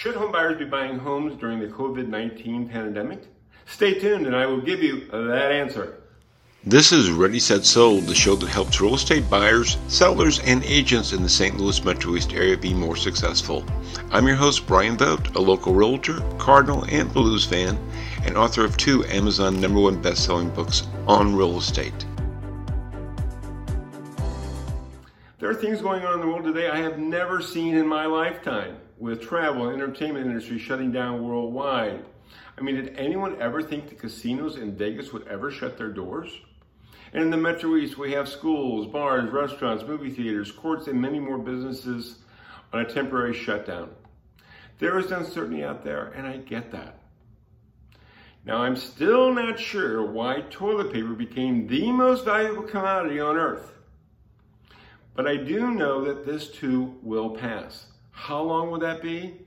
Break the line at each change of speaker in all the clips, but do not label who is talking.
Should homebuyers be buying homes during the COVID 19 pandemic? Stay tuned and I will give you that answer.
This is Ready Set Sold, the show that helps real estate buyers, sellers, and agents in the St. Louis Metro East area be more successful. I'm your host, Brian Vogt, a local realtor, Cardinal, and Blues fan, and author of two Amazon number one best selling books on real estate.
There are things going on in the world today I have never seen in my lifetime with travel and entertainment industry shutting down worldwide. I mean, did anyone ever think the casinos in Vegas would ever shut their doors? And in the Metro East, we have schools, bars, restaurants, movie theaters, courts, and many more businesses on a temporary shutdown. There is uncertainty out there, and I get that. Now, I'm still not sure why toilet paper became the most valuable commodity on earth. But I do know that this too will pass. How long will that be?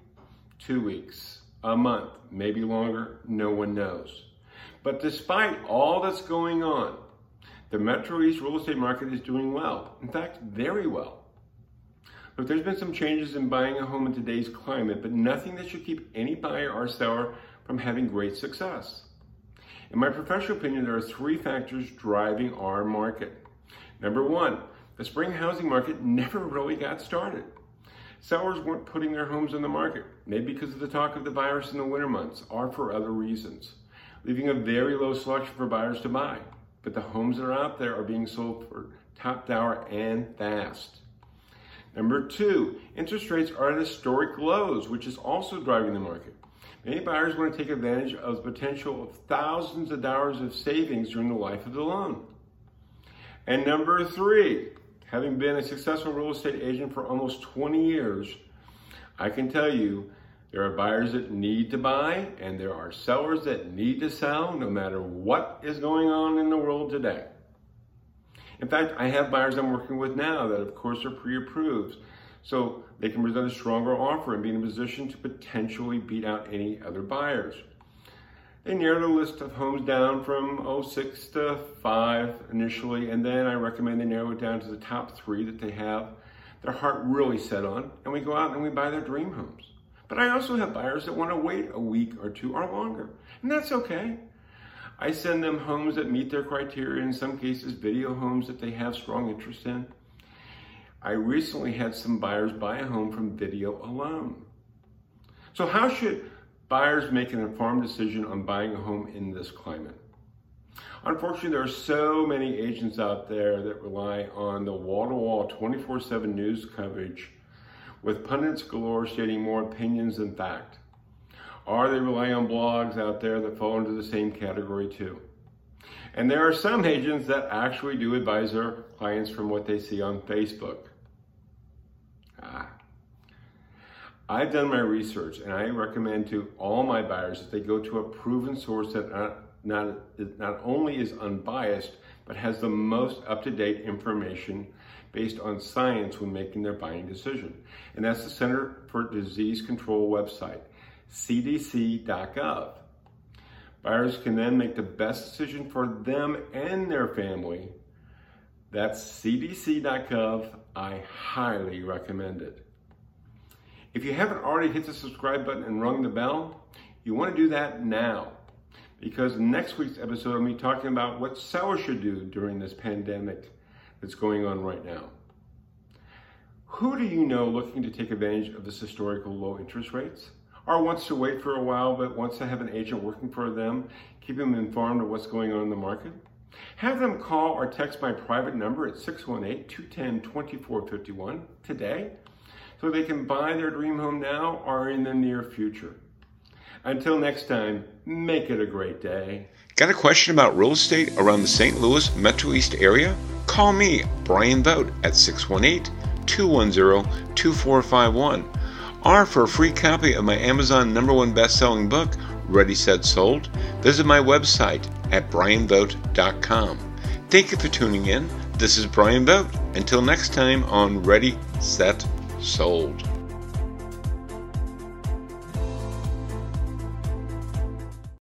Two weeks, a month, maybe longer, no one knows. But despite all that's going on, the Metro East real estate market is doing well. In fact, very well. Look, there's been some changes in buying a home in today's climate, but nothing that should keep any buyer or seller from having great success. In my professional opinion, there are three factors driving our market. Number one, the spring housing market never really got started. Sellers weren't putting their homes on the market, maybe because of the talk of the virus in the winter months or for other reasons, leaving a very low selection for buyers to buy. But the homes that are out there are being sold for top dollar and fast. Number two, interest rates are at historic lows, which is also driving the market. Many buyers want to take advantage of the potential of thousands of dollars of savings during the life of the loan. And number three, having been a successful real estate agent for almost 20 years, I can tell you there are buyers that need to buy and there are sellers that need to sell no matter what is going on in the world today. In fact, I have buyers I'm working with now that, of course, are pre approved. So they can present a stronger offer and be in a position to potentially beat out any other buyers. They narrowed the list of homes down from 06 to 5 initially, and then I recommend they narrow it down to the top three that they have their heart really set on, and we go out and we buy their dream homes. But I also have buyers that want to wait a week or two or longer, and that's okay. I send them homes that meet their criteria, in some cases, video homes that they have strong interest in. I recently had some buyers buy a home from video alone. So, how should buyers make an informed decision on buying a home in this climate. Unfortunately, there are so many agents out there that rely on the wall to wall 24 7 news coverage with pundits galore stating more opinions than fact. Or they rely on blogs out there that fall into the same category too. And there are some agents that actually do advise their clients from what they see on Facebook. Ah, I've done my research and I recommend to all my buyers that they go to a proven source that not, not, not only is unbiased, but has the most up-to-date information based on science when making their buying decision. And that's the Center for Disease Control website, cdc.gov. Buyers can then make the best decision for them and their family. That's cdc.gov. I highly recommend it. If you haven't already hit the subscribe button and rung the bell, you want to do that now. Because next week's episode, to be talking about what sellers should do during this pandemic that's going on right now. Who do you know looking to take advantage of this historical low interest rates? Or wants to wait for a while but wants to have an agent working for them, keep them informed of what's going on in the market? Have them call or text my private number at 618 210 2451 today so they can buy their dream home now or in the near future. Until next time, make it a great day.
Got a question about real estate around the St. Louis Metro East area? Call me, Brian Vogt, at 618 210 2451. Or for a free copy of my Amazon number one best selling book, Ready Set Sold, visit my website at brianvogt.com. Thank you for tuning in. This is Brian Vogt. Until next time on Ready, Set, sold.